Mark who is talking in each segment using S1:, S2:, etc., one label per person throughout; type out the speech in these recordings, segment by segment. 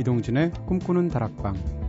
S1: 이동진의 꿈꾸는 다락방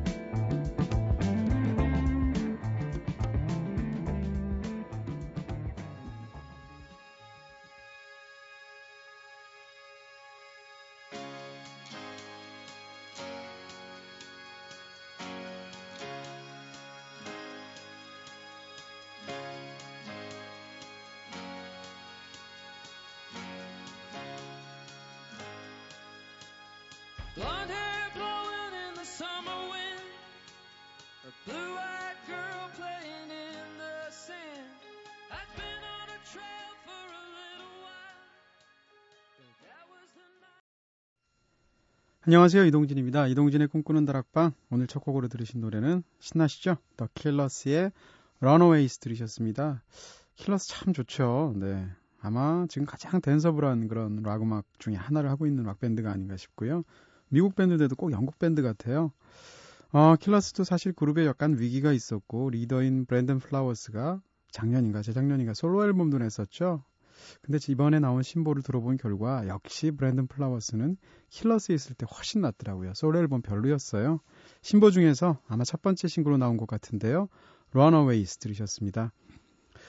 S1: 안녕하세요. 이동진입니다. 이동진의 꿈꾸는 다락방. 오늘 첫 곡으로 들으신 노래는 신나시죠? 더 킬러스의 Runaways 들으셨습니다. 킬러스 참 좋죠. 네. 아마 지금 가장 danceable한 그런 락 음악 중에 하나를 하고 있는 락 밴드가 아닌가 싶고요. 미국 밴드인데도 꼭 영국 밴드 같아요. 어, 킬러스도 사실 그룹에 약간 위기가 있었고 리더인 브랜든 플라워스가 작년인가 재작년인가 솔로 앨범도 냈었죠. 근데 이번에 나온 신보를 들어본 결과 역시 브랜든 플라워스는 킬러스에 있을 때 훨씬 낫더라고요. 솔로 앨범 별로였어요. 신보 중에서 아마 첫 번째 싱글로 나온 것 같은데요. Runaways 들으셨습니다.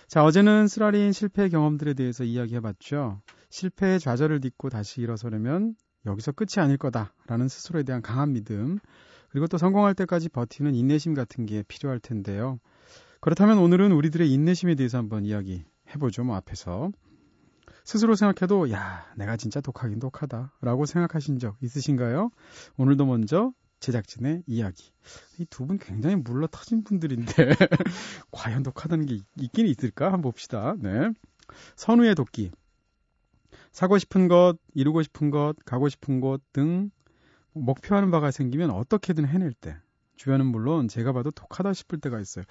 S1: 자, 어제는 쓰라린 실패 경험들에 대해서 이야기해봤죠. 실패의 좌절을 딛고 다시 일어서려면 여기서 끝이 아닐 거다라는 스스로에 대한 강한 믿음, 그리고 또 성공할 때까지 버티는 인내심 같은 게 필요할 텐데요. 그렇다면 오늘은 우리들의 인내심에 대해서 한번 이야기 해보죠, 뭐 앞에서. 스스로 생각해도, 야, 내가 진짜 독하긴 독하다. 라고 생각하신 적 있으신가요? 오늘도 먼저 제작진의 이야기. 이 두 분 굉장히 물러 터진 분들인데, 과연 독하다는 게 있긴 있을까? 한번 봅시다. 네. 선우의 도끼. 사고 싶은 것, 이루고 싶은 것, 가고 싶은 곳 등 목표하는 바가 생기면 어떻게든 해낼 때 주변은 물론 제가 봐도 독하다 싶을 때가 있어요.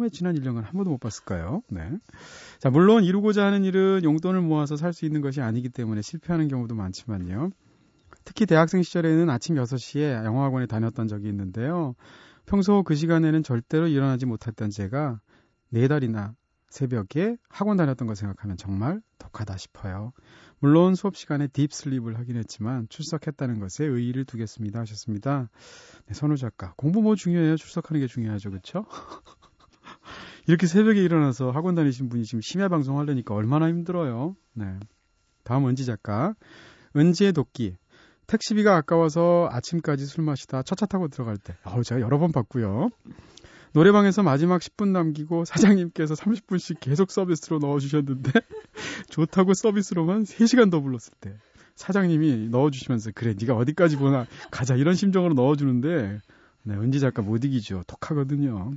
S1: 왜 지난 1년간 한 번도 못 봤을까요? 네. 자, 물론 이루고자 하는 일은 용돈을 모아서 살 수 있는 것이 아니기 때문에 실패하는 경우도 많지만요. 특히 대학생 시절에는 아침 6시에 영어학원에 다녔던 적이 있는데요. 평소 그 시간에는 절대로 일어나지 못했던 제가 네 달이나 새벽에 학원 다녔던 거 생각하면 정말 독하다 싶어요. 물론 수업 시간에 딥슬립을 하긴 했지만 출석했다는 것에 의의를 두겠습니다 하셨습니다. 네, 선우 작가. 공부 뭐 중요해요? 출석하는 게 중요하죠. 그렇죠? 이렇게 새벽에 일어나서 학원 다니신 분이 지금 심야 방송 하려니까 얼마나 힘들어요. 네. 다음 은지 작가. 은지의 도끼. 택시비가 아까워서 아침까지 술 마시다 첫차 타고 들어갈 때. 어, 제가 여러 번 봤고요. 노래방에서 마지막 10분 남기고 사장님께서 30분씩 계속 서비스로 넣어주셨는데 좋다고 서비스로만 3시간 더 불렀을 때 사장님이 넣어주시면서 그래 네가 어디까지 보나 가자 이런 심정으로 넣어주는데 네, 은지 작가 못 이기죠. 독하거든요.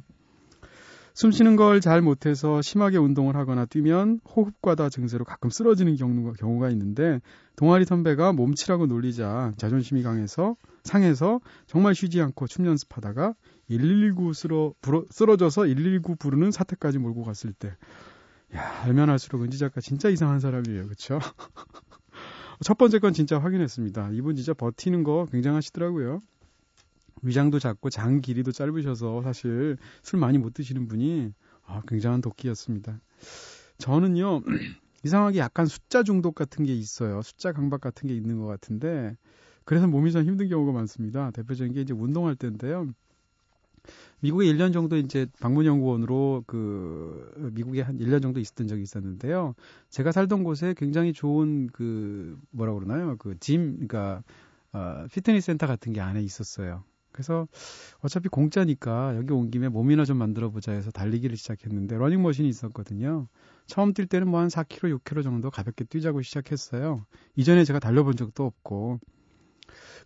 S1: 숨 쉬는 걸 잘 못해서 심하게 운동을 하거나 뛰면 호흡과다 증세로 가끔 쓰러지는 경우가, 경우가 있는데 동아리 선배가 몸치라고 놀리자 자존심이 강해서 상해서 정말 쉬지 않고 춤 연습하다가 119 쓰러, 부러, 쓰러져서 119 부르는 사태까지 몰고 갔을 때 야, 알면 할수록 은지 작가 진짜 이상한 사람이에요. 그쵸? 첫 번째 건 진짜 확인했습니다. 이분 진짜 버티는 거 굉장하시더라고요. 위장도 작고 장 길이도 짧으셔서 사실 술 많이 못 드시는 분이 아, 굉장한 도끼였습니다. 저는요, 이상하게 약간 숫자 중독 같은 게 있어요. 숫자 강박 같은 게 있는 것 같은데, 그래서 몸이 좀 힘든 경우가 많습니다. 대표적인 게 이제 운동할 때인데요. 미국에 1년 정도 이제 방문연구원으로 그 미국에 한 1년 정도 있었던 적이 있었는데요. 제가 살던 곳에 굉장히 좋은 그 뭐라 그러나요? 그 짐, 그러니까 어, 피트니스 센터 같은 게 안에 있었어요. 그래서 어차피 공짜니까 여기 온 김에 몸이나 좀 만들어 보자 해서 달리기를 시작했는데 러닝머신이 있었거든요. 처음 뛸 때는 뭐 한 4km, 6km 정도 가볍게 뛰자고 시작했어요. 이전에 제가 달려본 적도 없고.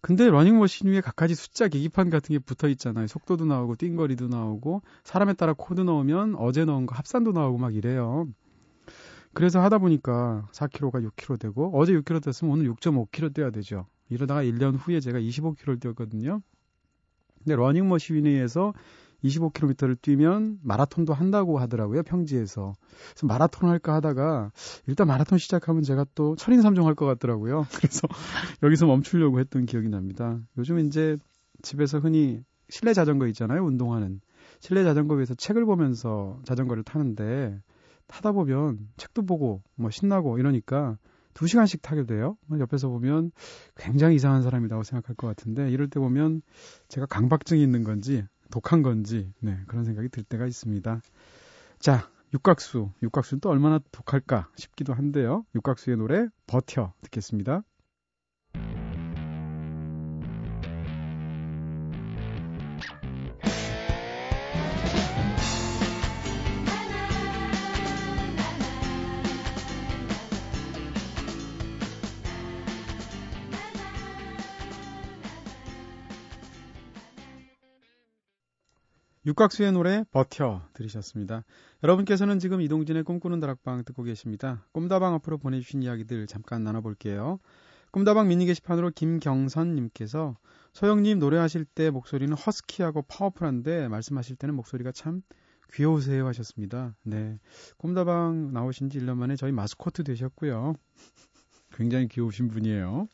S1: 근데 러닝머신 위에 각가지 숫자 계기판 같은 게 붙어 있잖아요. 속도도 나오고 뛴거리도 나오고 사람에 따라 코드 넣으면 어제 넣은 거 합산도 나오고 막 이래요. 그래서 하다 보니까 4km가 6km 되고 어제 6km 됐으면 오늘 6.5km 뛰어야 되죠. 이러다가 1년 후에 제가 25km를 뛰었거든요. 근데 러닝머신위에서 25km를 뛰면 마라톤도 한다고 하더라고요, 평지에서. 그래서 마라톤 할까 하다가 일단 마라톤 시작하면 제가 또 철인삼종 할 것 같더라고요. 그래서 여기서 멈추려고 했던 기억이 납니다. 요즘 이제 집에서 흔히 실내 자전거 있잖아요, 운동하는. 실내 자전거 위에서 책을 보면서 자전거를 타는데 타다 보면 책도 보고 뭐 신나고 이러니까 두 시간씩 타게 돼요. 옆에서 보면 굉장히 이상한 사람이라고 생각할 것 같은데 이럴 때 보면 제가 강박증이 있는 건지 독한 건지 네, 그런 생각이 들 때가 있습니다. 자, 육각수. 육각수는 또 얼마나 독할까 싶기도 한데요. 육각수의 노래 버텨 듣겠습니다. 육각수의 노래 버텨 들으셨습니다. 여러분께서는 지금 이동진의 꿈꾸는 다락방 듣고 계십니다. 꿈다방 앞으로 보내주신 이야기들 잠깐 나눠볼게요. 꿈다방 미니 게시판으로 김경선님께서 소영님 노래하실 때 목소리는 허스키하고 파워풀한데 말씀하실 때는 목소리가 참 귀여우세요 하셨습니다. 네. 꿈다방 나오신 지 1년 만에 저희 마스코트 되셨고요. 굉장히 귀여우신 분이에요.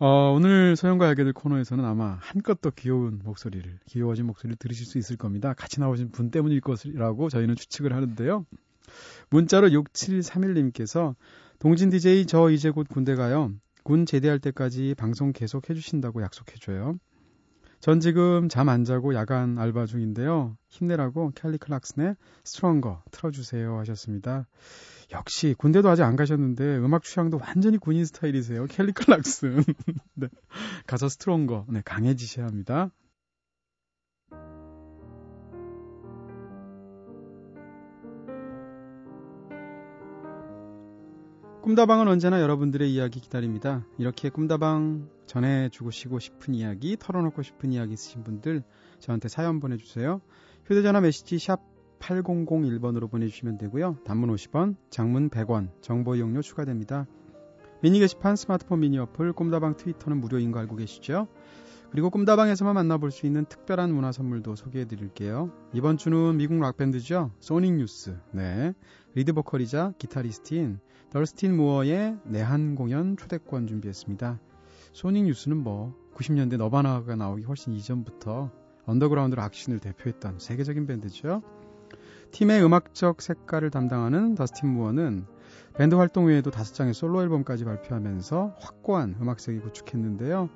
S1: 어, 오늘 소영과 알게 될 코너에서는 아마 한껏 더 귀여운 목소리를, 귀여워진 목소리를 들으실 수 있을 겁니다. 같이 나오신 분 때문일 것이라고 저희는 추측을 하는데요. 문자로 6731님께서 동진 DJ 저 이제 곧 군대 가요. 군 제대할 때까지 방송 계속 해주신다고 약속해줘요. 전 지금 잠 안 자고 야간 알바 중인데요. 힘내라고 캘리 클락슨의 스트롱거 틀어주세요 하셨습니다. 역시 군대도 아직 안 가셨는데 음악 취향도 완전히 군인 스타일이세요. 켈리 클락슨. 네. 가서 스트롱거. 네, 강해지셔야 합니다. 꿈다방은 언제나 여러분들의 이야기 기다립니다. 이렇게 꿈다방 전해주고 싶은 이야기, 털어놓고 싶은 이야기 있으신 분들 저한테 사연 보내주세요. 휴대전화 메시지 샵 8001번으로 보내주시면 되고요. 단문 50원, 장문 100원, 정보 이용료 추가됩니다. 미니 게시판, 스마트폰 미니 어플, 꿈다방 트위터는 무료인 거 알고 계시죠? 그리고 꿈다방에서만 만나볼 수 있는 특별한 문화 선물도 소개해 드릴게요. 이번 주는 미국 락밴드죠. 소닉 유스. 네. 리드 보컬이자 기타리스트인 써스턴 무어의 내한 공연 초대권 준비했습니다. 소닉 유스는 뭐 90년대 너바나가 나오기 훨씬 이전부터 언더그라운드 락 scene을 대표했던 세계적인 밴드죠. 팀의 음악적 색깔을 담당하는 써스턴 무어는 밴드 활동 외에도 다섯 장의 솔로 앨범까지 발표하면서 확고한 음악색을 구축했는데요.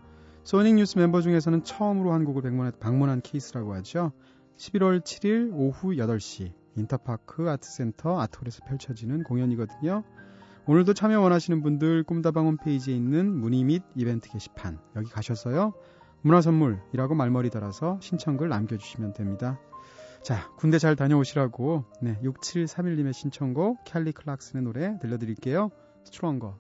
S1: 소닉 유스 멤버 중에서는 처음으로 한국을 방문한 케이스라고 하죠. 11월 7일 오후 8시 인터파크 아트센터 아트홀에서 펼쳐지는 공연이거든요. 오늘도 참여 원하시는 분들 꿈다방 홈페이지에 있는 문의 및 이벤트 게시판 여기 가셔서요. 문화선물이라고 말머리 달아서 신청글 남겨주시면 됩니다. 자, 군대 잘 다녀오시라고 네, 6731님의 신청곡 캘리 클락슨의 노래 들려드릴게요. 스트롱거.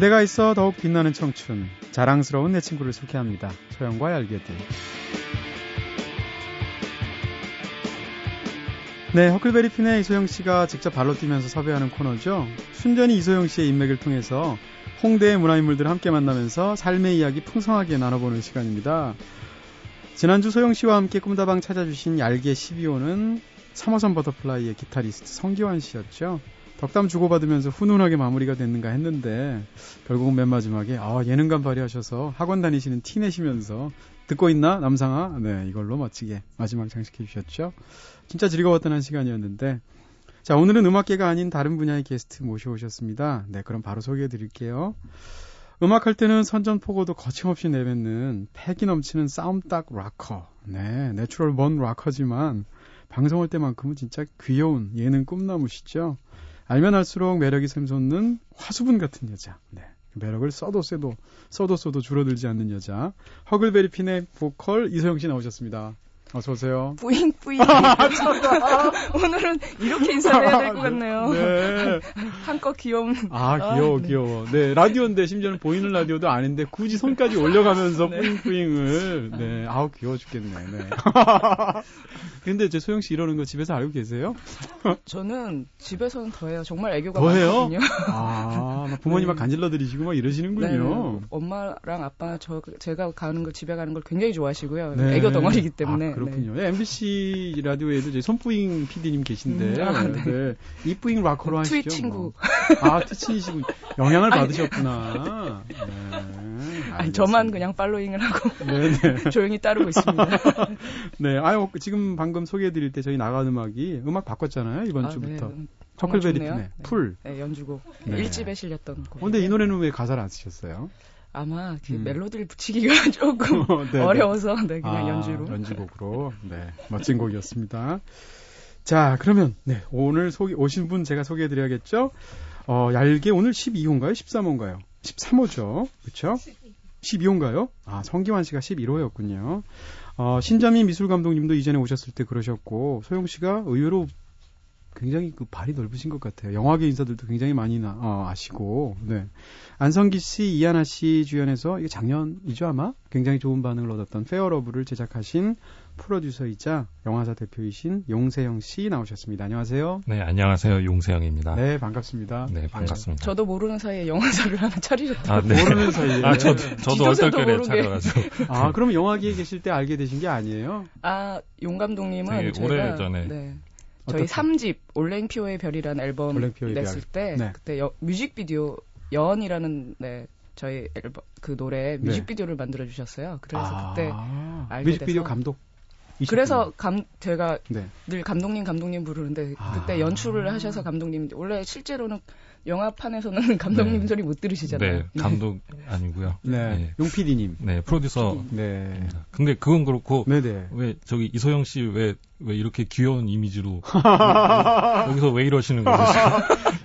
S1: 그대가 있어 더욱 빛나는 청춘, 자랑스러운 내 친구를 소개합니다. 소영과 얄개들. 네, 허클베리 핀의 이소영 씨가 직접 발로 뛰면서 섭외하는 코너죠. 순전히 이소영 씨의 인맥을 통해서 홍대의 문화인물들을 함께 만나면서 삶의 이야기 풍성하게 나눠보는 시간입니다. 지난주 소영 씨와 함께 꿈다방 찾아주신 얄개 12호는 3호선 버터플라이의 기타리스트 성기완 씨였죠. 덕담 주고받으면서 훈훈하게 마무리가 됐는가 했는데 결국은 맨 마지막에 아 예능감 발휘하셔서 학원 다니시는 티 내시면서 듣고 있나 남상아? 네 이걸로 멋지게 마지막 장식해 주셨죠. 진짜 즐거웠던 한 시간이었는데. 자 오늘은 음악계가 아닌 다른 분야의 게스트 모셔오셨습니다. 네 그럼 바로 소개해 드릴게요. 음악할 때는 선전포고도 거침없이 내뱉는 패기 넘치는 싸움닭 락커. 네 natural born 락커지만 방송할 때만큼은 진짜 귀여운 예능 꿈나무시죠 알면 알수록 매력이 샘솟는 화수분 같은 여자. 네. 매력을 써도 써도 써도 써도 줄어들지 않는 여자. 허글베리핀의 보컬 이소영 씨 나오셨습니다. 어서 오세요.
S2: 뿌잉 뿌잉. 오늘은 이렇게 인사를 해야 될것 같네요. 네. 한껏 귀여운.
S1: 아 귀여워 아, 네. 귀여워. 네 라디오인데 심지어는 보이는 라디오도 아닌데 굳이 손까지 올려가면서 네. 뿌잉 뿌잉을. 네 아우 귀여워 죽겠네. 네. 근데 저 소영 씨 이러는 거 집에서 알고 계세요?
S2: 저는 집에서는 더해요. 정말 애교가
S1: 더해요?
S2: 많거든요.
S1: 아, 막 부모님 막
S2: 네.
S1: 간질러 드리시고 막 이러시는군요.
S2: 네, 엄마랑 아빠 저 제가 가는 걸 집에 가는 걸 굉장히 좋아하시고요.
S1: 네.
S2: 애교 덩어리이기 때문에.
S1: 아, 그렇군요. 네, MBC 라디오에도 이제 손뿌잉 PD님 계신데
S2: 음, 아, 네.
S1: 네. 이 뿌잉 락커로 하시죠.
S2: 트윗 친구.
S1: 뭐. 아, 트윗이시군. 영향을
S2: 아니.
S1: 받으셨구나. 네.
S2: 아니. 저만 그냥 팔로잉을 하고
S1: 네, 네.
S2: 조용히 따르고 있습니다.
S1: 네, 아유 지금 방금 소개해드릴 때 저희 나간 음악이 음악 바꿨잖아요 이번
S2: 아,
S1: 주부터.
S2: 네.
S1: 허클베리
S2: 좋네요.
S1: 핀의
S2: 네.
S1: 풀.
S2: 네, 연주곡
S1: 네.
S2: 일 1집에 실렸던 곡.
S1: 근데 이 노래는 왜 가사를 안 쓰셨어요?
S2: 아마 그
S1: 음.
S2: 멜로디를 붙이기가 조금
S1: 네, 네.
S2: 어려워서 네, 그냥
S1: 아,
S2: 연주로.
S1: 연주곡으로. 네, 멋진 곡이었습니다. 자, 그러면 네 오늘 소개 오신 분 제가 소개해 드려야겠죠. 어, 얄개 오늘 12호인가요? 13호인가요? 13호죠. 그렇죠? 12호인가요? 아, 성기완 씨가 11호였군요. 어, 신자민 미술 감독님도 이전에 오셨을 때 그러셨고 소영 씨가 의외로 굉장히 그 발이 넓으신 것 같아요. 영화계 인사들도 굉장히 많이 나, 어, 아시고, 네. 안성기 씨, 이하나 씨 주연의 이게 작년이죠 아마 굉장히 좋은 반응을 얻었던 페어러브를 제작하신 프로듀서이자 영화사 대표이신 용세영 씨 나오셨습니다. 안녕하세요.
S3: 네, 안녕하세요. 용세영입니다.
S1: 네, 반갑습니다.
S3: 네, 반갑습니다.
S2: 저도 모르는 사이에 영화사를 하나 차리셨다고.
S3: 아, 네.
S1: 모르는 사이에.
S3: 아, 저도, 저도 얼떨결에
S2: 모르게.
S3: 찾아가지고.
S1: 아, 그럼 영화계에 계실 때 알게 되신 게 아니에요?
S2: 아, 용 감독님은
S3: 되게
S2: 제가
S3: 오래 전에.
S2: 네. 저희
S1: 어떻게?
S2: 3집 올랭피오의 별이라는 앨범
S1: 올랭피오의
S2: 냈을 때
S1: 네.
S2: 그때 여- 뮤직비디오 여언이라는 네, 저희 앨범 그 노래
S1: 네.
S2: 뮤직비디오를 만들어 주셨어요. 그래서
S1: 아,
S2: 그때 알게
S1: 뮤직비디오
S2: 돼서.
S1: 감독.
S2: 그래서 감 제가
S1: 네.
S2: 늘 감독님 감독님 부르는데
S1: 아.
S2: 그때 연출을 하셔서 감독님 원래 실제로는 영화판에서는 감독님
S3: 네.
S2: 소리 못 들으시잖아요.
S3: 네, 감독 아니고요.
S1: 네.
S3: 네.
S1: 용 PD님.
S3: 네, 프로듀서.
S1: 네.
S3: 근데 그건 그렇고,
S1: 네네.
S3: 왜, 저기, 이소영 씨 왜, 왜 이렇게 귀여운 이미지로. 여기서 왜 이러시는 거죠?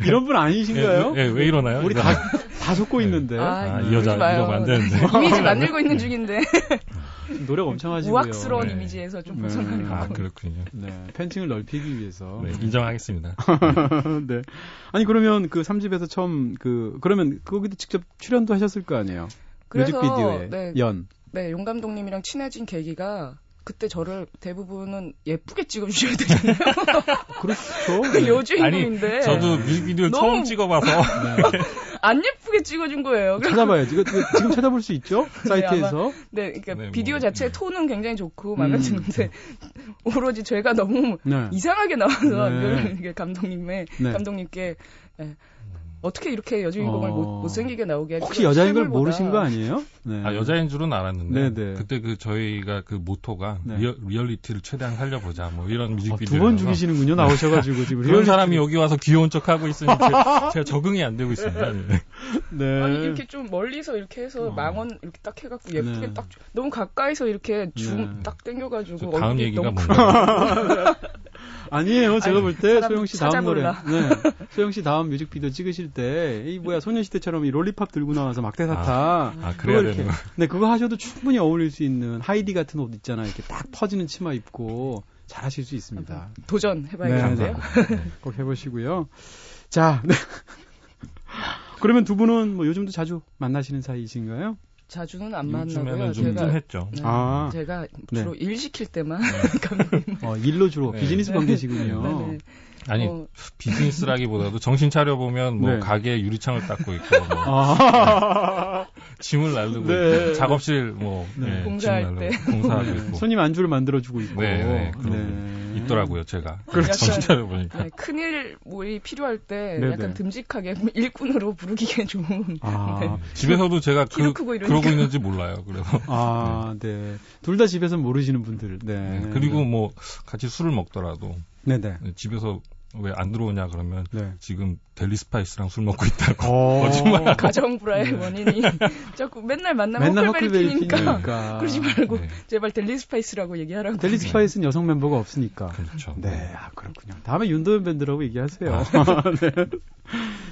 S1: 이런 분 아니신가요?
S3: 예, 예, 왜 이러나요?
S1: 우리 다, 다 속고 있는데.
S3: 아,
S2: 네.
S3: 이 여자. 이러면 안 되는데.
S2: 이미지 만들고 있는 중인데
S1: 노력 엄청 하시고요.
S2: 우악스러운
S3: 네.
S2: 이미지에서 좀
S1: 네.
S2: 벗어나려고.
S3: 아, 그렇군요.
S1: 네, 팬층을 넓히기 위해서.
S3: 네, 인정하겠습니다.
S1: 네. 아니 그러면 그 3집에서 처음 그 그러면 거기도 직접 출연도 하셨을 거 아니에요?
S2: 그래서
S1: 뮤직비디오에
S2: 네,
S1: 연.
S2: 네, 용 감독님이랑 친해진 계기가 그때 저를 대부분은 예쁘게 찍어주셔야 되잖아요.
S1: 그렇죠. 네.
S2: 여주인공인데
S3: 저도 뮤직비디오를
S2: 너무-
S3: 처음 찍어봐서.
S2: 안 예쁘게 찍어준 거예요.
S1: 찾아봐야지. 지금 찾아볼 수 있죠? 사이트에서.
S2: 네, 그러니까
S3: 네,
S2: 비디오
S3: 뭐,
S2: 자체
S3: 네.
S2: 톤은 굉장히 좋고 마음에
S1: 음.
S2: 드는데 오로지 제가 너무
S1: 네.
S2: 이상하게 나와서
S1: 네.
S2: 이게 감독님의
S1: 네.
S2: 감독님께 예, 어떻게 이렇게 여주인공을
S1: 어.
S2: 못, 못생기게 나오게
S1: 혹시 여자인 걸 모르신 거 아니에요? 네.
S3: 아, 여자인 줄은 알았는데.
S1: 네네.
S3: 그때 그 저희가 그 모토가
S1: 네.
S3: 리얼, 리얼리티를 최대한 살려보자. 뭐 이런
S1: 어,
S3: 뮤직비디오.
S1: 두번 죽이시는군요. 나오셔가지고 지금
S3: 그런
S1: 리얼리티-
S3: 사람이 여기 와서 귀여운 척 하고 있으니 제가, 제가 적응이 안 되고 있습니다. 네.
S1: 네.
S2: 아니 이렇게 좀 멀리서 이렇게 해서
S3: 어.
S2: 망원 이렇게 딱 해갖고 예쁘게
S1: 네.
S2: 딱 너무 가까이서 이렇게
S1: 네.
S3: 줌딱저
S2: 당겨가지고
S3: 다음 얘기가
S2: 너무
S3: 뭔가.
S1: 아니에요. 제가
S2: 아니,
S1: 볼때
S2: 사람
S1: 소영 씨 다음 노래. 네. 소영 씨 다음 뮤직비디오 찍으실 때, 이 뭐야, 소녀시대처럼 이 롤리팝 들고 나와서 막대사타.
S3: 아, 그래야
S1: 그거
S3: 되는 거.
S1: 네, 그거 하셔도 충분히 어울릴 수 있는 하이디 같은 옷 있잖아요. 이렇게 딱 퍼지는 치마 입고 잘 하실 수 있습니다.
S2: 도전해봐야겠는데요.
S1: 네, 꼭 해보시고요. 자, 네. 그러면 두 분은 뭐 요즘도 자주 만나시는 사이이신가요?
S2: 자주는 안 만나고요.
S3: 좀,
S2: 제가
S3: 좀 했죠.
S2: 네,
S1: 아.
S2: 제가
S1: 네.
S2: 주로 일 시킬 때만
S3: 네.
S2: 감독님.
S1: 어, 일로 주로
S3: 네.
S1: 비즈니스 관계시군요.
S2: 네, 네.
S3: 아니,
S2: 어,
S3: 비즈니스라기보다도 정신 차려 보면 뭐
S1: 네.
S3: 가게에 유리창을 닦고 있고, 뭐
S1: 아.
S3: 짐을 날르고
S1: 네.
S3: 있고, 작업실 뭐,
S1: 네.
S3: 네,
S2: 공사할 때.
S3: 공사하고
S1: 네.
S3: 있고.
S1: 손님 안주를 만들어주고 있고.
S3: 네, 네,
S1: 네.
S3: 있더라고요, 제가.
S2: 그렇죠.
S3: 정신 차려보니까.
S2: 네, 큰일 뭐이 필요할 때
S1: 네네.
S2: 약간 듬직하게 일꾼으로 부르기에 좋은.
S1: 아,
S2: 네.
S3: 집에서도 제가 그. 그러고 있는지 몰라요. 그래서.
S1: 아, 네. 둘 다 집에서 모르시는 분들. 네.
S3: 네, 그리고 뭐 같이 술을 먹더라도
S1: 네네.
S3: 집에서 왜 안 들어오냐 그러면
S1: 네.
S3: 지금 델리 스파이스랑 술 먹고 있다고.
S1: 어.
S3: 거짓말.
S2: 가정 불화의
S1: 네.
S2: 원인이 자꾸 맨날 만나면
S1: 맨날
S2: 허클베리
S1: 허클베리
S2: 피니까
S1: 피니까.
S2: 그러지 말고
S3: 네,
S2: 제발 델리 스파이스라고 얘기하라고.
S1: 델리 스파이스는 여성 멤버가 없으니까.
S3: 그렇죠.
S1: 네, 아, 그렇군요. 다음에 윤도현 밴드라고 얘기하세요. 네.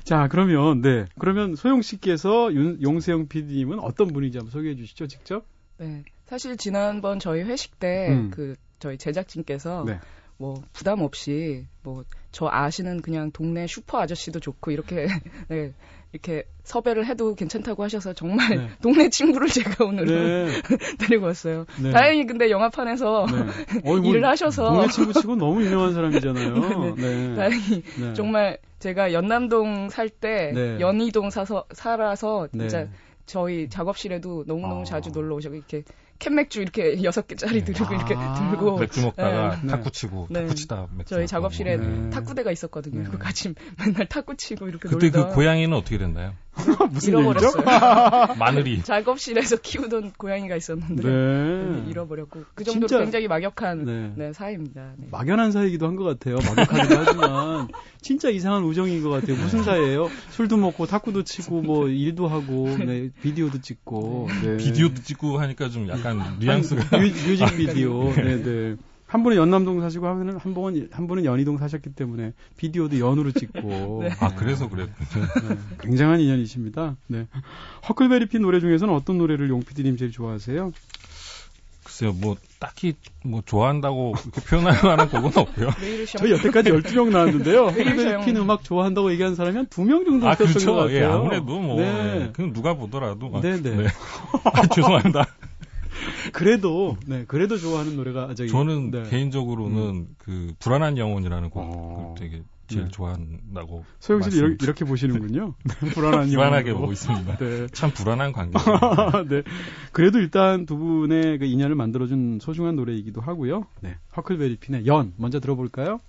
S1: 자, 그러면, 네. 그러면 소영 씨께서 윤, 용세형 PD님은 어떤 분인지 한번 소개해 주시죠, 직접?
S2: 네. 사실 지난번 저희 회식 때
S1: 음.
S2: 그 저희 제작진께서
S1: 네.
S2: 뭐 부담 없이 뭐 저 아시는 그냥 동네 슈퍼 아저씨도 좋고 이렇게 네, 이렇게 섭외를 해도 괜찮다고 하셔서 정말
S1: 네.
S2: 동네 친구를 제가 오늘
S1: 네.
S2: 데리고 왔어요.
S1: 네.
S2: 다행히 근데 영화판에서
S1: 뭐,
S2: 일을 하셔서
S1: 동네 친구 치고 너무 유명한 사람이잖아요. 네.
S2: 다행히
S1: 네.
S2: 정말 제가 연남동 살때
S1: 네.
S2: 연희동 사서 살아서 진짜
S1: 네.
S2: 저희 작업실에도 너무너무
S1: 아.
S2: 자주 놀러 오셔고 이렇게 캔맥주 이렇게 여섯 개짜리 들고 이렇게
S1: 아.
S2: 들고
S3: 맥주 먹다가
S1: 네.
S3: 탁구 치고
S2: 네.
S3: 탁구 치다 맥주
S2: 저희. 작업실에
S1: 네.
S2: 탁구대가 있었거든요.
S1: 네.
S2: 그거 같이 맨날 탁구 치고 이렇게
S3: 그때
S2: 놀던
S3: 그 고양이는 어떻게 됐나요?
S1: 무슨?
S2: 잃어버렸어요.
S3: 마늘이
S2: 작업실에서 키우던 고양이가 있었는데
S1: 네.
S2: 잃어버렸고 그 정도로
S1: 진짜-
S2: 굉장히 막역한
S1: 네.
S2: 네, 사이입니다. 네.
S1: 막연한 사이기도 한 것 같아요. 막역하기도 하지만 진짜 이상한 우정인 것 같아요. 무슨 사이예요? 술도 먹고 탁구도 치고 뭐 일도 하고 네, 비디오도 찍고 네.
S3: 비디오도 찍고 하니까 좀 약간 뉘앙스가
S1: 뮤, 뮤직 비디오. 네, 네. 한 분은 연남동 사시고 한 분은 한 분은 한 분은 연희동 사셨기 때문에 비디오도 연으로 찍고.
S2: 네.
S3: 아 그래서 그랬군요.
S1: 네, 굉장한 인연이십니다. 네. 허클베리피 노래 중에서는 어떤 노래를 용피디님 제일 좋아하세요?
S3: 글쎄요 뭐 딱히 뭐 좋아한다고 이렇게 표현할 만한 곡은 없고요.
S1: 저희 여태까지 12명 나왔는데요. 허클베리피는 음악 좋아한다고 얘기한 사람이 한 2명 정도
S3: 아
S1: 있었던 것
S3: 그렇죠.
S1: 같아요.
S3: 예 아무래도 뭐
S1: 네.
S3: 예, 그건 누가 보더라도 막,
S1: 네, 네.
S3: 아, 죄송합니다.
S1: 그래도 네, 그래도 좋아하는 노래가 저기
S3: 저는
S1: 네.
S3: 개인적으로는 그 불안한 영혼이라는 곡을
S1: 어.
S3: 되게 제일
S1: 네.
S3: 좋아한다고
S1: 소영 씨도 이렇게,
S3: 말씀-
S1: 이렇게 보시는군요. 네, 불안한
S3: 불안하게. 보고 있습니다.
S1: 네.
S3: 참 불안한 관계.
S1: 네. 그래도 일단 두 분의 그 인연을 만들어준 소중한 노래이기도 하고요. 네. 허클베리핀의 연 먼저 들어볼까요?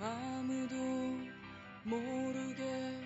S4: 아무도 모르게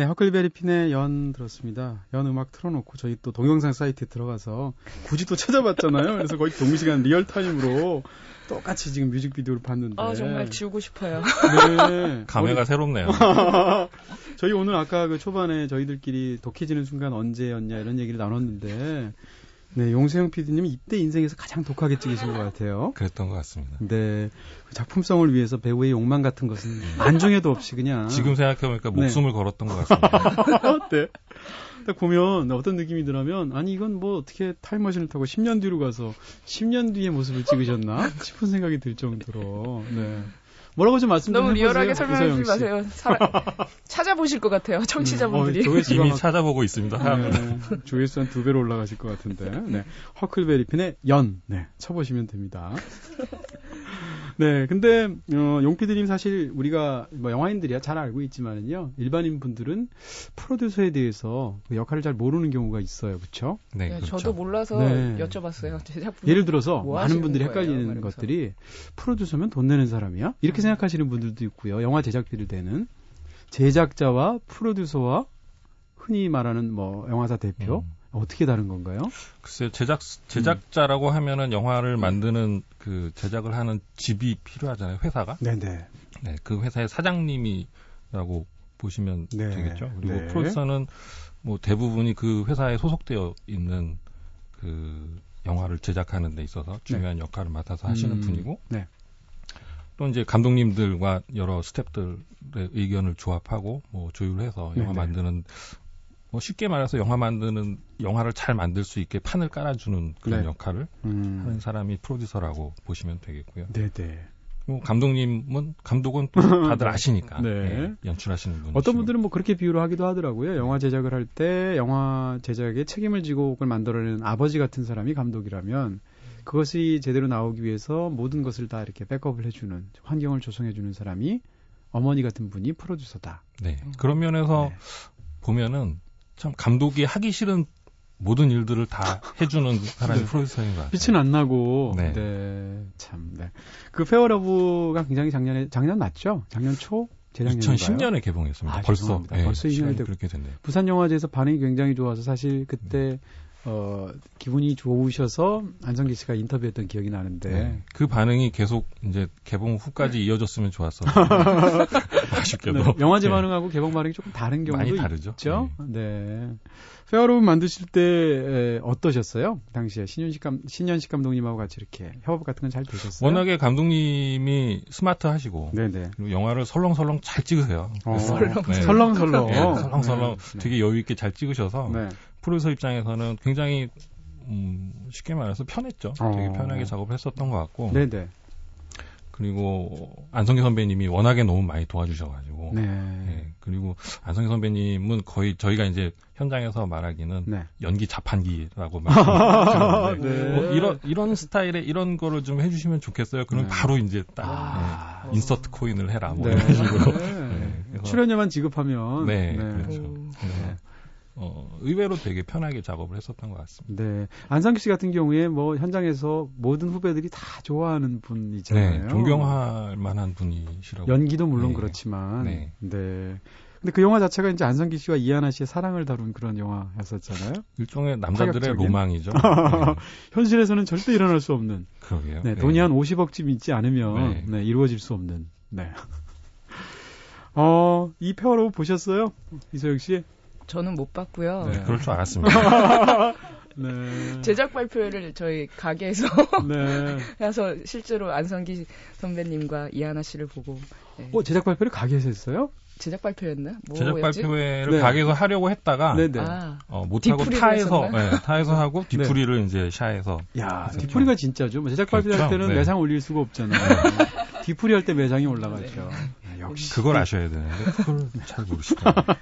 S1: 네, 허클베리 핀의 연 들었습니다. 연 음악 틀어놓고 저희 또 동영상 사이트에 들어가서 굳이 또 찾아봤잖아요. 그래서 거의 동시간 리얼타임으로 똑같이 지금 뮤직비디오를 봤는데.
S2: 아 정말 지우고 싶어요.
S1: 네.
S3: 감회가 새롭네요.
S1: 저희 오늘 아까 그 초반에 저희들끼리 독해지는 순간 언제였냐 이런 얘기를 나눴는데, 네, 용세형 PD님이 이때 인생에서 가장 독하게 찍으신 것 같아요.
S3: 그랬던 것 같습니다.
S1: 네, 그 작품성을 위해서 배우의 욕망 같은 것은 안중에도 없이 그냥
S3: 지금 생각해보니까
S1: 네.
S3: 목숨을 걸었던 것 같습니다.
S1: 어때? 딱 보면 어떤 느낌이 드냐면 아니 이건 뭐 어떻게 타임머신을 타고 10년 뒤로 가서 10년 뒤의 모습을 찍으셨나 싶은 생각이 들 정도로 네. 뭐라고 좀 말씀 좀
S2: 너무
S1: 해보세요.
S2: 리얼하게 설명하지. 마세요. 사- 찾아보실 것 같아요. 청취자분들이.
S1: 어, 조회수가
S3: 이미
S1: 막
S3: 찾아보고 있습니다.
S1: 네, 조회수 한 두 배로 올라가실 것 같은데. 네. 허클베리핀의 연. 네. 쳐보시면 됩니다. 네. 근데, 어, 용피드님 사실 우리가 뭐 영화인들이야 잘 알고 있지만은요. 일반인 분들은 프로듀서에 대해서 그 역할을 잘 모르는 경우가 있어요. 그쵸?
S3: 네,
S2: 네,
S3: 그렇죠.
S2: 저도 몰라서
S1: 네.
S2: 여쭤봤어요. 제작분.
S1: 예를 들어서
S2: 뭐
S1: 많은 분들이
S2: 거예요?
S1: 헷갈리는
S2: 말면서.
S1: 것들이 프로듀서면 돈 내는 사람이야? 이렇게 생각하시는 분들도 있고요. 영화 제작비를 대는 제작자와 프로듀서와 흔히 말하는 뭐 영화사 대표
S3: 음.
S1: 어떻게 다른 건가요?
S3: 글쎄요, 제작, 제작자라고 하면은 영화를 만드는 그 제작을 하는 집이 필요하잖아요, 회사가.
S1: 네네.
S3: 네, 그 회사의 사장님이라고 보시면
S1: 네,
S3: 되겠죠. 그리고
S1: 네.
S3: 프로듀서는 뭐 대부분이 그 회사에 소속되어 있는 그 영화를 제작하는 데 있어서 중요한 역할을 맡아서 하시는
S1: 음,
S3: 분이고
S1: 네.
S3: 또 이제 감독님들과 여러 스탭들의 의견을 조합하고 뭐 조율해서 영화
S1: 네네.
S3: 만드는 뭐 쉽게 말해서 영화 만드는 영화를 잘 만들 수 있게 판을 깔아주는 그런
S1: 네.
S3: 역할을
S1: 음.
S3: 하는 사람이 프로듀서라고 보시면 되겠고요.
S1: 네네.
S3: 뭐 감독님은 감독은 또 다들 아시니까
S1: 네.
S3: 예, 연출하시는 분.
S1: 어떤 분들은 뭐 그렇게 비유를 하기도 하더라고요. 영화 제작을 할 때 영화 제작에 책임을 지고 그걸 만들어내는 아버지 같은 사람이 감독이라면 그것이 제대로 나오기 위해서 모든 것을 다 이렇게 백업을 해주는 환경을 조성해주는 사람이 어머니 같은 분이 프로듀서다.
S3: 네. 그런 면에서
S1: 네.
S3: 보면은 참 감독이 하기 싫은 모든 일들을 다 해주는 사람이
S1: 네.
S3: 프로듀서인 것 같아요.
S1: 빛은 안 나고.
S3: 네.
S1: 네. 참. 네. 그 페어러브가 굉장히 작년에 작년 맞죠? 작년 초 재작년인가요?
S3: 2010년에 개봉했습니다.
S1: 아,
S3: 벌써. 예,
S1: 벌써 2년이
S3: 시간이
S1: 됐-
S3: 그렇게 됐네요.
S1: 부산 영화제에서 반응이 굉장히 좋아서 사실 그때 어, 기분이 좋으셔서 안성기 씨가 인터뷰했던 기억이 나는데.
S3: 네. 그 반응이 계속 이제 개봉 후까지 이어졌으면 좋았어. 아쉽게도.
S1: 네, 영화제
S3: 네.
S1: 반응하고 개봉 반응이 조금 다른 경우도
S3: 많이 다르죠.
S1: 있죠. 네. 페어로운 만드실 때 에, 어떠셨어요? 당시에 신현식 감 신현식 감독님하고 같이 이렇게 협업 같은 건 잘 되셨어요?
S3: 워낙에 감독님이 스마트하시고
S1: 네네.
S3: 그리고 영화를 설렁설렁 잘 찍으세요.
S1: 어,
S2: 설렁,
S3: 네.
S1: 설렁설렁.
S3: 네, 설렁설렁
S1: 네.
S3: 되게 여유 있게 잘 찍으셔서
S1: 네.
S3: 프로듀서 입장에서는 굉장히 음, 쉽게 말해서 편했죠.
S1: 어.
S3: 되게 편하게 작업을 했었던 것 같고
S1: 네네.
S3: 그리고 안성기 선배님이 워낙에 너무 많이 도와주셔가지고
S1: 네.
S3: 예, 그리고 안성기 선배님은 거의 저희가 이제 현장에서 말하기는
S1: 네.
S3: 연기 자판기라고 말씀드리는데
S1: 네.
S3: 뭐 이런 이런 스타일의 이런 거를 좀 해주시면 좋겠어요. 그럼
S1: 네.
S3: 바로 이제 딱
S1: 아.
S3: 예, 인서트 코인을 해라 뭐
S1: 네.
S3: 이런 식으로
S1: 네.
S3: 네, 그래서-
S1: 출연료만 지급하면
S3: 네, 그렇죠. 어, 의외로 되게 편하게 작업을 했었던 것 같습니다.
S1: 네. 안성기 씨 같은 경우에 뭐 현장에서 모든 후배들이 다 좋아하는 분이잖아요.
S3: 네, 존경할 만한 분이시라고.
S1: 연기도 물론
S3: 네.
S1: 그렇지만.
S3: 네.
S1: 네. 근데 그 영화 자체가 이제 안성기 씨와 이하나 씨의 사랑을 다룬 그런 영화였었잖아요.
S3: 일종의 남자들의
S1: 파격적인?
S3: 로망이죠. 네,
S1: 현실에서는 절대 일어날 수 없는.
S3: 그러게요.
S1: 네, 돈이 한 50억쯤 있지 않으면
S3: 네.
S1: 네, 이루어질 수 없는. 네. 어, 이 페어러브 보셨어요? 이소영 씨?
S2: 저는 못 봤고요.
S3: 네, 그럴 줄 알았습니다.
S1: 네.
S2: 제작 발표회를 저희 가게에서
S1: 네.
S2: 해서 실제로 안성기 선배님과 이하나 씨를 보고 네.
S1: 어, 제작 발표를 가게에서 했어요?
S2: 제작 발표였나?
S3: 제작
S2: 뭐였지?
S3: 발표회를
S1: 네.
S3: 가게에서 하려고 했다가
S1: 네네.
S2: 아,
S3: 어, 못하고 타에서? 네, 타에서 하고 뒤풀이를 이제 샤에서
S1: 야. 뒤풀이가 진짜죠. 뭐 제작 발표 할
S3: 그렇죠.
S1: 때는
S3: 네.
S1: 매상 올릴 수가 없잖아요. 뒤풀이 할 때 매상이 올라가죠. 아, 역시.
S3: 그걸 아셔야 되는데 그걸 잘 모르시더라고요.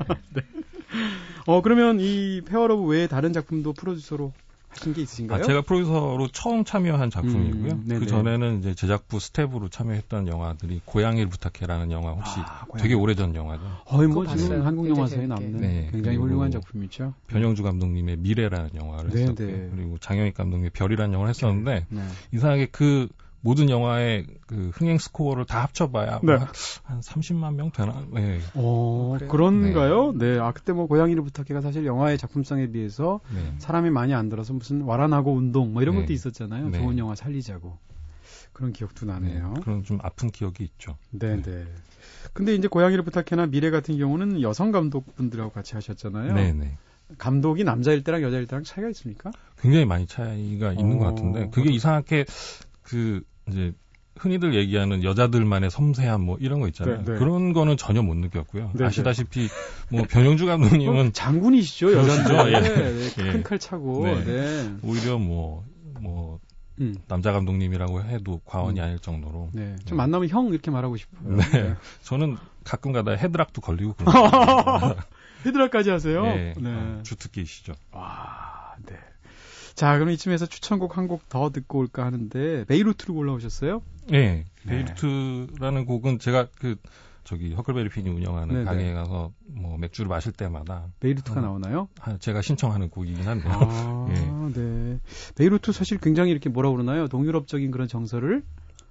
S1: 어, 그러면 이 페어러브 외에 다른 작품도 프로듀서로 하신 게 있으신가요?
S3: 아, 제가 프로듀서로 처음 참여한 작품이고요.
S1: 음.
S3: 그 전에는 이제 제작부 스텝으로 참여했던 영화들이 고양이를 부탁해라는 영화 혹시
S1: 아.
S3: 되게 오래전 영화죠.
S1: 거의 뭐 지금. 한국
S2: 굉장히
S1: 영화사에. 남는
S3: 네,
S1: 굉장히 훌륭한 작품이죠.
S3: 변영주 감독님의 밀애라는 영화를
S1: 네,
S3: 했었고요.
S1: 네.
S3: 그리고 장형익 감독님의 별이라는 영화를 했었는데
S1: 네.
S3: 이상하게 그 모든 영화의 그 흥행 스코어를 다 합쳐봐야
S1: 네.
S3: 한, 한 30만 명 되나? 네.
S1: 어,
S2: 그래요?
S1: 그런가요? 네. 아, 그때 뭐 고양이를 부탁해가 사실 영화의 작품성에 비해서
S3: 네.
S1: 사람이 많이 안 들어서 무슨 와라나고 운동 뭐 이런
S3: 네.
S1: 것도 있었잖아요.
S3: 네.
S1: 좋은 영화 살리자고. 그런 기억도 나네요.
S3: 네, 그런 좀 아픈 기억이 있죠.
S1: 네, 네. 근데 이제 고양이를 부탁해나 미래 같은 경우는 여성 감독분들하고 같이 하셨잖아요.
S3: 네, 네.
S1: 감독이 남자일 때랑 여자일 때랑 차이가 있습니까?
S3: 굉장히 많이 차이가 있는
S1: 어,
S3: 것 같은데 그게 이상하게 그 이제 흔히들 얘기하는 여자들만의 섬세함 뭐 이런 거 있잖아요.
S1: 네, 네.
S3: 그런 거는 전혀 못 느꼈고요.
S1: 네, 네.
S3: 아시다시피 뭐 변영주 감독님은
S1: 어, 장군이시죠, 여자인데.
S3: 예.
S1: 네,
S3: 예.
S1: 큰칼 차고.
S3: 네.
S1: 네.
S3: 오히려 뭐뭐
S1: 음.
S3: 남자 감독님이라고 해도 과언이
S1: 음.
S3: 아닐 정도로
S1: 네. 좀
S3: 네.
S1: 만나면 형 이렇게 말하고 싶어요.
S3: 네. 저는 가끔 가다 헤드락도 걸리고 그런
S1: 헤드락까지 하세요?
S3: 예,
S1: 네.
S3: 어, 주특기이시죠.
S1: 와, 네. 자, 그럼 이쯤에서 추천곡 한 곡 더 듣고 올까 하는데 베이루트로 골라오셨어요?
S3: 예.
S1: 네.
S3: 베이루트라는 곡은 제가 그 저기 허클베리 핀이 운영하는
S1: 네네.
S3: 가게에 가서 뭐 맥주를 마실 때마다
S1: 베이루트가
S3: 어.
S1: 나오나요?
S3: 하- 제가 신청하는 곡이긴 한데요.
S1: 아,
S3: 예.
S1: 네. 베이루트 사실 굉장히 이렇게 뭐라 그러나요? 동유럽적인 그런 정서를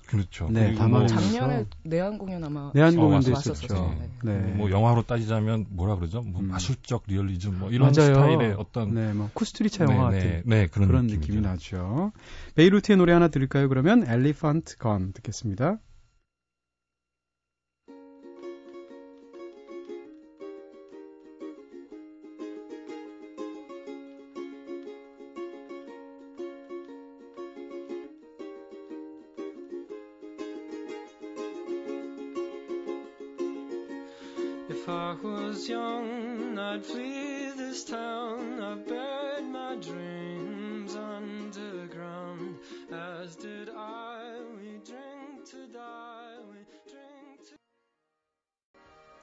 S3: 그렇죠.
S1: 네,
S3: 그리고
S1: 담아내면서
S3: 뭐,
S2: 작년에 내한 공연 아마
S1: 내한
S3: 어,
S1: 공연도. 있었죠.
S2: 네.
S1: 네.
S3: 뭐 영화로 따지자면 뭐라 그러죠? 뭐
S1: 음.
S3: 마술적 리얼리즘 뭐 이런
S1: 맞아요.
S3: 스타일의 어떤
S1: 네, 뭐 쿠스트리차 영화
S3: 네,
S1: 같은
S3: 네, 네, 그런,
S1: 그런.
S3: 느낌이
S1: 나죠. 베이루트의 노래 하나 들을까요? 그러면 Elephant Gun 듣겠습니다.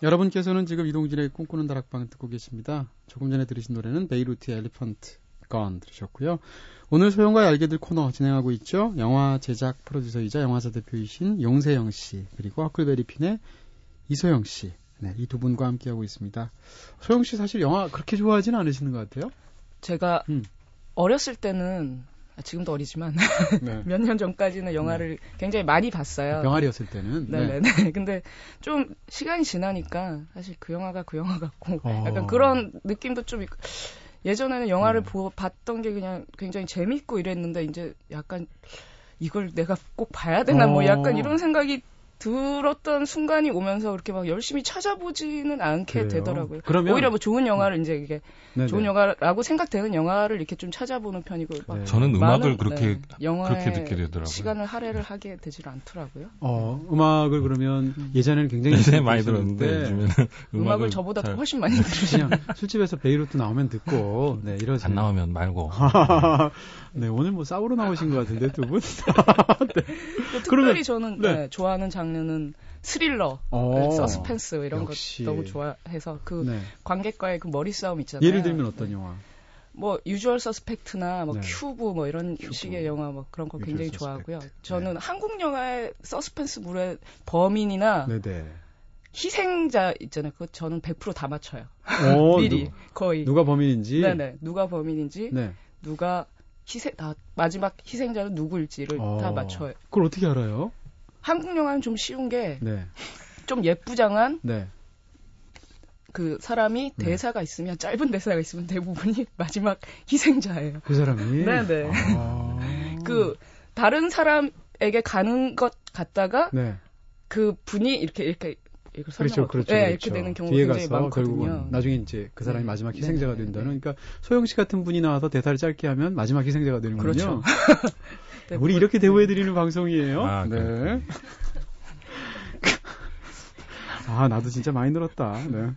S1: 여러분께서는 지금 이동진의 꿈꾸는 다락방 듣고 계십니다. 조금 전에 들으신 노래는 베이루트의 엘리펀트 건 들으셨고요. 오늘 소영과 알게들 코너 진행하고 있죠. 영화 제작 프로듀서이자 영화사 대표이신 용세영 씨 그리고 허클베리핀의 이소영 씨. 네, 이 두 분과 함께하고 있습니다. 소영 씨 사실 영화 그렇게 좋아하지는 않으시는 것 같아요.
S2: 제가
S1: 음.
S2: 어렸을 때는 아, 지금도 어리지만
S1: 네.
S2: 몇년 전까지는 영화를 굉장히 많이 봤어요.
S1: 병아리였을 때는. 네.
S2: 네네 네. 근데 좀 시간이 지나니까 사실 그 영화가 그 영화 같고
S1: 어.
S2: 약간 그런 느낌도 좀 있고 예전에는 영화를
S1: 네.
S2: 보, 봤던 게 그냥 굉장히 재밌고 이랬는데 이제 약간 이걸 내가 꼭 봐야 되나 뭐
S1: 어.
S2: 약간 이런 생각이 들었던 순간이 오면서 그렇게 막 열심히 찾아보지는 않게
S1: 그래요?
S2: 되더라고요.
S1: 그러면
S2: 오히려 뭐 좋은 영화를 이제 이게
S1: 네네.
S2: 좋은 영화라고 생각되는 영화를 이렇게 좀 찾아보는 편이고 막
S1: 네.
S3: 저는 음악을
S2: 많은,
S3: 그렇게
S2: 네, 영화에
S3: 그렇게 듣게 되더라고요.
S2: 시간을 할애를 하게 되질 않더라고요.
S1: 어, 음악을 그러면 예전에는 굉장히
S3: 예전에
S1: 열심히
S3: 많이 들었는데 요즘에는
S2: 음악을,
S3: 음악을
S2: 저보다
S3: 더잘
S2: 훨씬 많이 들으시죠.
S1: 그냥 술집에서 베이루트 나오면 듣고 네 이러지.
S3: 안 나오면 말고
S1: 네 오늘 뭐 싸우러 나오신 것 같은데 두 분.
S2: 특별히
S1: 그러면-
S2: 저는
S1: 네.
S2: 네, 좋아하는 장 르는 스릴러,
S1: 어,
S2: 서스펜스 이런
S1: 역시.
S2: 것 너무 좋아해서 그
S1: 네.
S2: 관객과의 그 머리 싸움 있잖아요.
S1: 예를 들면 어떤 영화?
S2: 뭐 유주얼 서스펙트나 뭐
S1: 네.
S2: 큐브 뭐 이런
S1: 큐브.
S2: 식의 영화 뭐 그런 거 굉장히
S1: 서스펙트.
S2: 좋아하고요. 저는 한국 영화의 서스펜스물의 범인이나
S1: 네네.
S2: 희생자 있잖아요. 그거 저는 100%다 맞춰요.
S1: 어,
S2: 미리
S1: 누,
S2: 거의.
S1: 누가 범인인지.
S2: 네네. 누가 범인인지
S1: 네.
S2: 누가 희생 다 마지막 희생자는 누구일지를
S1: 어.
S2: 다 맞춰요.
S1: 그걸 어떻게 알아요?
S2: 한국 영화는 좀 쉬운 게좀
S1: 네.
S2: 예쁘장한
S1: 네.
S2: 그 사람이
S1: 네.
S2: 대사가 있으면 짧은 대사가 있으면 대부분이 마지막 희생자예요.
S1: 그 사람이.
S2: 네네.
S1: 아.
S2: 그 다른 사람에게 가는 것 같다가
S1: 네.
S2: 그 분이 이렇게 이렇게 이걸
S1: 그렇죠, 그렇죠.
S2: 네,
S1: 그렇죠.
S2: 이렇게 되는 경우가
S1: 뒤에 가서
S2: 많거든요.
S1: 결국은 나중에 이제 그 사람이
S2: 네.
S1: 마지막 희생자가 된다는.
S2: 네.
S1: 그러니까 소영 씨 같은 분이 나와서 대사를 짧게 하면 마지막 희생자가 되는군요.
S2: 그렇죠. 네,
S1: 우리
S2: 뭐-
S1: 이렇게 대우해 드리는 방송이에요.
S3: 아,
S1: 네. 아, 나도 진짜 많이 늘었다. 네.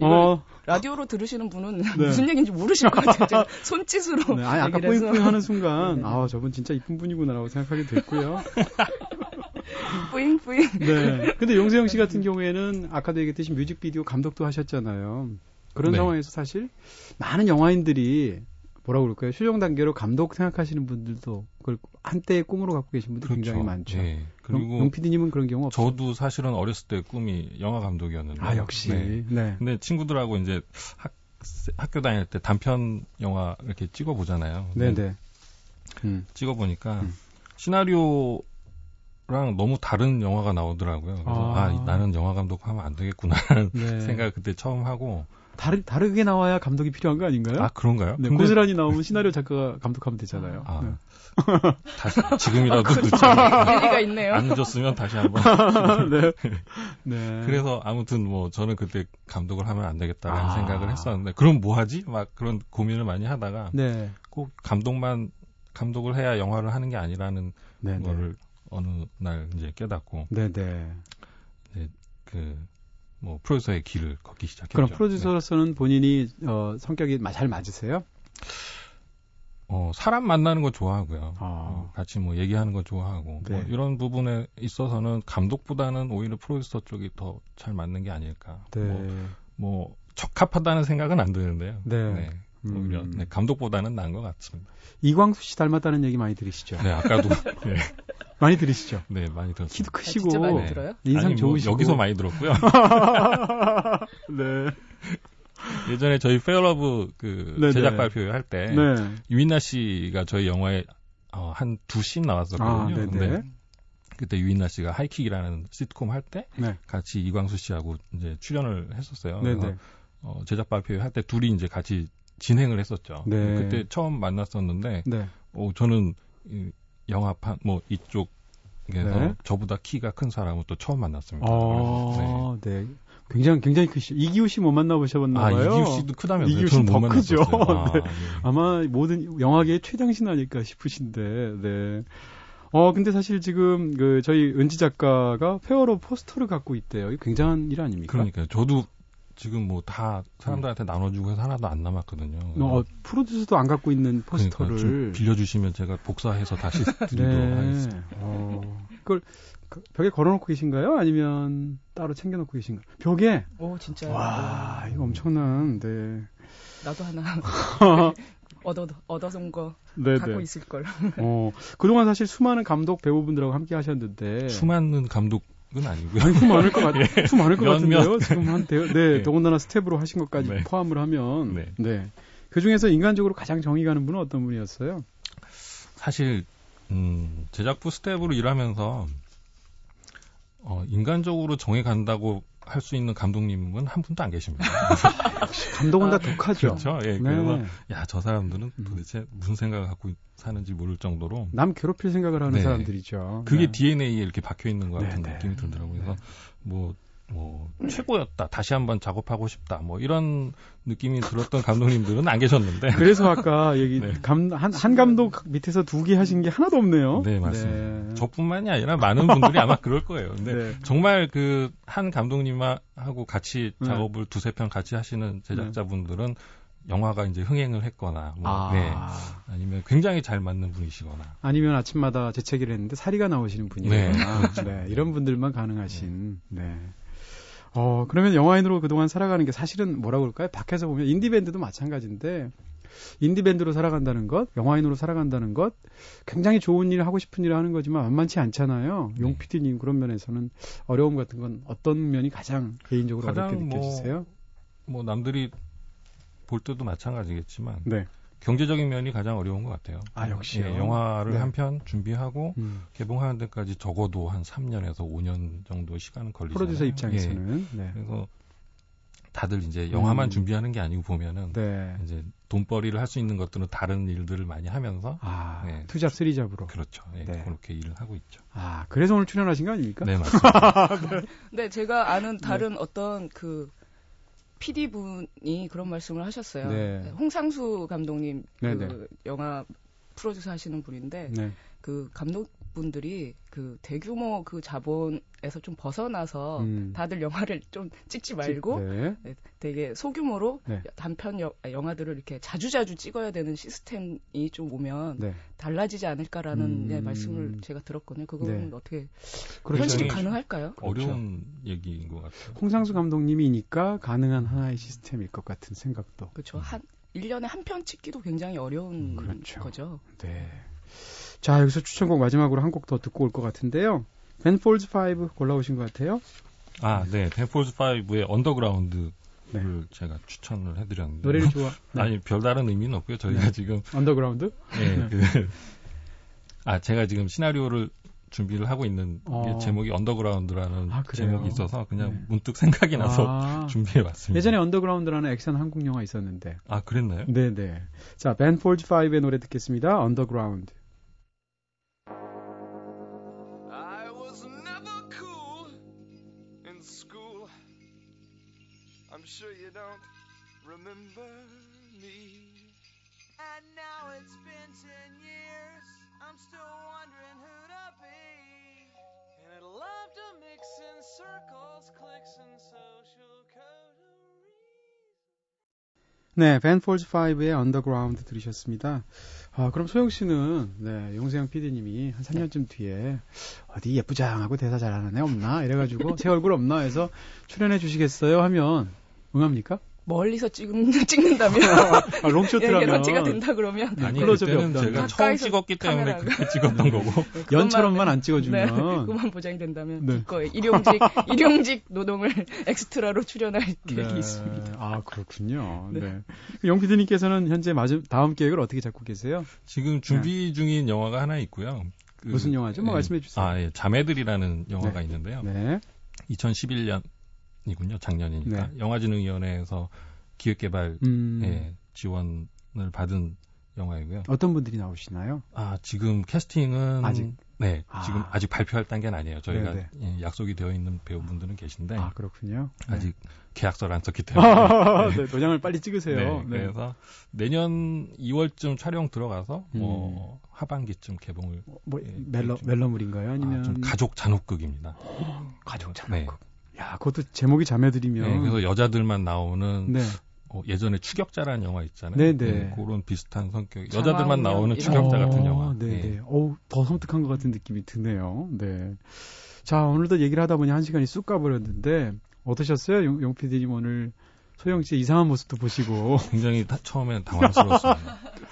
S1: 어,
S2: 라디오로 들으시는 분은
S1: 네.
S2: 무슨 얘기인지 모르실 것 같아요. 손짓으로
S1: 네. 아니, 아까 뿌잉뿌잉 하는 순간,
S2: 네.
S1: 아, 저분 진짜 이쁜 분이구나라고 생각하게 됐고요.
S2: 뿌잉뿌잉
S1: 네. 근데 용세영 씨 같은 경우에는 아까도 얘기했듯이 뮤직비디오 감독도 하셨잖아요. 그런
S3: 네.
S1: 상황에서 사실 많은 영화인들이 뭐라고 그럴까요? 최종 단계로 감독 생각하시는 분들도 그걸 한때의 꿈으로 갖고 계신 분들 굉장히 많죠.
S3: 네. 그리고
S1: 용 PD님은 그런 경우 없죠?
S3: 저도 사실은 어렸을 때 꿈이 영화 감독이었는데.
S1: 아, 역시.
S3: 네.
S1: 네.
S3: 근데 친구들하고 이제 학, 학교 다닐 때 단편 영화 이렇게 찍어 보잖아요.
S1: 네네. 음.
S3: 찍어 보니까
S1: 음.
S3: 시나리오 랑 너무 다른 영화가 나오더라고요. 그래서
S1: 아.
S3: 아, 나는 영화 감독 하면 안 되겠구나
S1: 네.
S3: 생각을 그때 처음 하고
S1: 다르, 다르게 나와야 감독이 필요한 거 아닌가요?
S3: 아 그런가요?
S1: 네,
S3: 근데
S1: 고스란히 나오면 시나리오 작가가 감독하면 되잖아요.
S3: 아,
S1: 네.
S3: 다시 지금이라도
S2: 아,
S3: 늦지
S2: 일리가 있네요.
S3: 안 늦었으면 다시 한번.
S1: 네. 네.
S3: 그래서 아무튼 뭐 저는 그때 감독을 하면 안 되겠다라는
S1: 아.
S3: 생각을 했었는데 그럼 뭐 하지? 막 그런 고민을 많이 하다가
S1: 네.
S3: 꼭 감독만 감독을 해야 영화를 하는 게 아니라는
S1: 네. 네.
S3: 거를 어느 날 이제 깨닫고
S1: 네. 네.
S3: 그 뭐 프로듀서의 길을 걷기 시작했죠.
S1: 그럼
S3: 네.
S1: 프로듀서로서는 본인이 어, 성격이 마- 잘 맞으세요?
S3: 어, 사람 만나는 거 좋아하고요.
S1: 아.
S3: 어, 같이 뭐 얘기하는 거 좋아하고
S1: 네.
S3: 뭐 이런 부분에 있어서는 감독보다는 오히려 프로듀서 쪽이 더 잘 맞는 게 아닐까.
S1: 네.
S3: 뭐, 뭐 적합하다는 생각은 안 드는데요.
S1: 네.
S3: 오히려
S1: 음.
S3: 네, 감독보다는 나은 것 같습니다.
S1: 이광수 씨 닮았다는 얘기 많이 들으시죠?
S3: 네, 아까도 네,
S1: 많이 들으시죠?
S3: 네, 많이 들었습니다.
S1: 키도 크시고
S2: 진짜 많이
S3: 네.
S2: 들어요?
S1: 인상
S3: 아니, 뭐
S1: 좋으시고
S3: 여기서 많이 들었고요.
S1: 네.
S3: 예전에 저희 페어러브 그
S1: 네네.
S3: 제작 발표회 할때
S1: 네.
S3: 유인나 씨가 저희 영화에 어, 한두 씬 나왔었거든요.
S1: 아, 네네.
S3: 근데 그때 유인나 씨가 하이킥이라는 시트콤 할때
S1: 네.
S3: 같이 이광수 씨하고 이제 출연을 했었어요.
S1: 네,
S3: 그래서
S1: 네.
S3: 어, 제작 발표회 할때 둘이 이제 같이 진행을 했었죠.
S1: 네.
S3: 그때 처음 만났었는데
S1: 네.
S3: 어, 저는 이 영화판 뭐 이쪽에서
S1: 네.
S3: 저보다 키가 큰 사람을 또 처음 만났습니다.
S1: 아, 네. 굉장히 굉장히 크시죠. 이기우 씨 못 만나보셨나
S3: 아,
S1: 봐요.
S3: 이기우 씨도 크다면서요?
S1: 이기우 씨더
S3: 못
S1: 크죠.
S3: 아,
S1: 네.
S3: 예.
S1: 아마 모든 영화계의 최장신 아닐까 싶으신데, 네. 어, 근데 사실 지금 그 저희 은지 작가가 페어로 포스터를 갖고 있대요. 이거 굉장한 일 아닙니까?
S3: 그러니까요. 저도 지금 뭐 다 사람들한테 나눠주고 해서 하나도 안 남았거든요.
S1: 어, 프로듀서도 안 갖고 있는
S3: 그러니까 좀
S1: 포스터를.
S3: 빌려주시면 제가 복사해서 다시 드리도록
S1: 네.
S3: 하겠습니다.
S1: 어, 그걸 그 벽에 걸어놓고 계신가요? 아니면 따로 챙겨놓고 계신가요? 벽에?
S2: 오 진짜
S1: 와, 이거 엄청난, 네.
S2: 나도 하나 얻어 얻어온 거
S1: 네네.
S2: 갖고 있을 걸.
S1: 어, 그동안 사실 수많은 감독 배우분들하고 함께 하셨는데.
S3: 수많은 감독 은 아니고요.
S1: 아니, 수 많을 것 같, 수 많을
S3: 것몇
S1: 같은데요?
S3: 명.
S1: 지금 한, 대, 네,
S3: 네.
S1: 더군다나 스텝으로 하신 것까지
S3: 네.
S1: 포함을 하면.
S3: 네.
S1: 네. 그 중에서 인간적으로 가장 정이 가는 분은 어떤 분이었어요?
S3: 사실 음, 제작부 스텝으로 일하면서 어, 인간적으로 정이 간다고 할 수 있는 감독님은 한 분도 안 계십니다.
S1: 감독은 다 독하죠.
S3: 그렇죠. 예, 네. 그래서 야 저 사람들은 음. 도대체 무슨 생각을 갖고 사는지 모를 정도로
S1: 남 괴롭힐 생각을 하는 네. 사람들이죠.
S3: 그게 네. DNA에 이렇게 박혀 있는 것 같은 네, 네. 느낌이 들더라고요. 그래서 뭐 뭐 최고였다. 다시 한번 작업하고 싶다. 뭐 이런 느낌이 들었던 감독님들은 안 계셨는데.
S1: 그래서 아까 얘기 네. 감, 한, 한 감독 밑에서 두 개 하신 게 하나도 없네요.
S3: 네, 맞습니다. 네. 저뿐만이 아니라 많은 분들이 아마 그럴 거예요. 근데 네. 정말 그 한 감독님하고 같이 네. 작업을 두세 편 같이 하시는 제작자분들은 영화가 이제 흥행을 했거나 뭐 아. 네. 아니면 굉장히 잘 맞는 분이시거나
S1: 아니면 아침마다 재채기를 했는데 사리가 나오시는 분이거나 네. 네. 이런 분들만 가능하신 네. 어, 그러면 영화인으로 그동안 살아가는 게 사실은 뭐라고 그럴까요? 밖에서 보면 인디밴드도 마찬가지인데, 인디밴드로 살아간다는 것, 영화인으로 살아간다는 것, 굉장히 좋은 일, 하고 싶은 일을 하는 거지만 만만치 않잖아요. 네. 용 PD님 그런 면에서는 어려움 같은 건 어떤 면이 가장 개인적으로 가장 어렵게 뭐, 느껴지세요?
S3: 뭐 남들이 볼 때도 마찬가지겠지만, 네. 경제적인 면이 가장 어려운 것 같아요.
S1: 아, 역시. 예,
S3: 영화를 네. 한편 준비하고 음. 개봉하는 데까지 적어도 한 3년에서 5년 정도 시간은 걸리죠.
S1: 프로듀서 입장에서는.
S3: 예. 네. 그래서 다들 이제 영화만 음. 준비하는 게 아니고 보면은 네. 이제 돈벌이를 할 수 있는 것들은 다른 일들을 많이 하면서
S1: 아, 네. 투잡 쓰리잡으로
S3: 그렇죠. 예, 네. 그렇게 일을 하고 있죠.
S1: 아 그래서 오늘 출연하신 거 아닙니까?
S3: 네 맞습니다.
S2: 네. 제가 아는 다른 어떤 그 PD 분이 그런 말씀을 하셨어요. 네. 홍상수 감독님 그 네, 네. 영화 프로듀서 하시는 분인데 네. 그 감독분들이 그 대규모 그 자본에서 좀 벗어나서 음. 다들 영화를 좀 찍지 말고 네. 네, 되게 소규모로 네. 단편 여, 영화들을 이렇게 자주자주 찍어야 되는 시스템이 좀 오면 네. 달라지지 않을까라는 음. 네, 말씀을 제가 들었거든요. 그거는 어떻게 그렇죠. 현실이 가능할까요?
S3: 어려운 그렇죠. 얘기인 것 같아요.
S1: 홍상수 감독님이니까 가능한 하나의 시스템일 것 같은 생각도.
S2: 그렇죠. 한 1년에 한 편 찍기도 굉장히 어려운 그렇죠. 거죠.
S1: 네. 자, 여기서 추천곡 마지막으로 한 곡 더 듣고 올 것 같은데요. 벤폴즈 5 골라오신 것 같아요.
S3: 아, 네. 벤폴즈 5의 언더그라운드를 네. 제가 추천을 해드렸는데.
S1: 노래를 좋아.
S3: 네. 아니, 별다른 의미는 없고요. 저희가 네. 지금.
S1: 언더그라운드?
S3: 네. 네. 그, 아, 제가 지금 시나리오를 준비를 하고 있는 어. 제목이 언더그라운드라는 아, 제목이 있어서 그냥 네. 문득 생각이 나서 아. 준비해 왔습니다.
S1: 예전에 언더그라운드라는 액션 한국 영화 있었는데.
S3: 아, 그랬나요?
S1: 네, 네. 자, Ben Folds 5의 노래 듣겠습니다. 언더그라운드. 네, Ben Folds 5의 언더그라운드 들으셨습니다. 아, 그럼 소영 씨는, 네, 용세형 PD님이 한 3년쯤 뒤에 어디 예쁘장하고 대사 잘하는 애 없나? 이래가지고 새 얼굴 없나 해서 출연해 주시겠어요? 하면 응합니까?
S2: 멀리서 찍는, 찍는다면.
S1: 아, 롱쇼트라면.
S2: 예, 제가 된다 그러면.
S3: 아니, 그때는 제가 처음 찍었기 때문에 그렇게 찍었던 거고. 네,
S1: 연처럼만 안 찍어주면. 네,
S2: 그만 보장이 된다면. 네. 기꺼이 일용직, 일용직 노동을 엑스트라로 출연할 계획이 네. 있습니다.
S1: 아, 그렇군요. 네. 네. 영 PD님께서는 현재 마지, 다음 계획을 어떻게 잡고 계세요?
S3: 지금 준비 네. 중인 영화가 하나 있고요.
S1: 그, 무슨 영화죠? 뭐 예. 말씀해 주세요.
S3: 아, 예. 자매들이라는 영화가 있는데요. 네. 2011년 이군요 작년이니까 네. 영화진흥위원회에서 기획개발에 음. 지원을 받은 영화이고요.
S1: 어떤 분들이 나오시나요?
S3: 아 지금 캐스팅은 아직 네 아. 지금 아직 발표할 단계는 아니에요. 저희가 예, 약속이 되어 있는 배우분들은 계신데
S1: 아 그렇군요.
S3: 네. 아직 계약서를 안 썼기 때문에
S1: 네. 네, 도장을 빨리 찍으세요.
S3: 네, 네. 그래서 내년 2월쯤 촬영 들어가서 음. 뭐 하반기쯤 개봉을
S1: 뭐 예, 멜러 멜러물인가요? 아니면 아,
S3: 좀 가족 잔혹극입니다.
S1: 가족 잔혹극. 야, 그것도 제목이 자매들이면.
S3: 네, 그래서 여자들만 나오는 네. 어, 예전에 추격자라는 영화 있잖아요. 네네. 네, 그런 비슷한 성격. 여자들만 나오는 추격자 같은 영화.
S1: 네네. 네. 어우, 더 섬뜩한 것 같은 느낌이 드네요. 네. 자, 오늘도 얘기를 하다 보니 한 시간이 쑥 가버렸는데, 어떠셨어요? 용, 용 PD님 오늘 소영 씨의 이상한 모습도 보시고.
S3: 굉장히 다, 처음엔 당황스러웠습니다.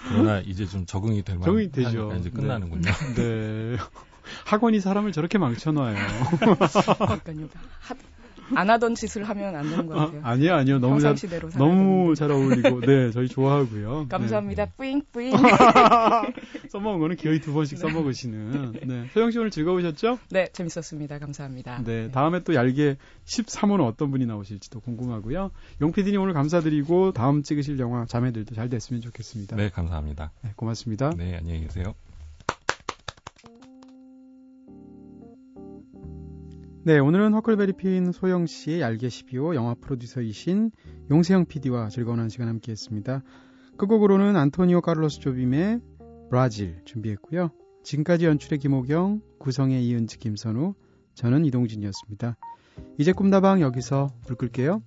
S3: 그러나 이제 좀 적응이 될 만한. 적응이 되죠. 이제 끝나는군요.
S1: 네. 네. 학원이 사람을 저렇게 망쳐놔요.
S2: 그러니까요. 안 하던 짓을 하면 안 되는 것 같아요.
S1: 아, 니요 아니요. 너무 잘, 너무 잘 어울리고, 네, 저희 좋아하고요.
S2: 감사합니다. 네. 뿌잉뿌잉.
S1: 써먹은 거는 기어이 두 번씩 네. 써먹으시는. 네. 소영 씨 오늘 즐거우셨죠?
S2: 네, 재밌었습니다. 감사합니다.
S1: 네, 네. 다음에 또 얄개 13호는 어떤 분이 나오실지도 궁금하고요. 용PD님 오늘 감사드리고, 다음 찍으실 영화 자매들도 잘 됐으면 좋겠습니다.
S3: 네, 감사합니다.
S1: 네, 고맙습니다.
S3: 네, 안녕히 계세요.
S1: 네, 오늘은 허클베리 핀 소영 씨의 얄개 12호 영화 프로듀서이신 용세영 PD와 즐거운 한 시간 함께 했습니다. 끝곡으로는 안토니오 카를로스 조빔의 브라질 준비했고요. 지금까지 연출의 김호경, 구성의 이은지 김선우, 저는 이동진이었습니다. 이제 꿈다방 여기서 불 끌게요.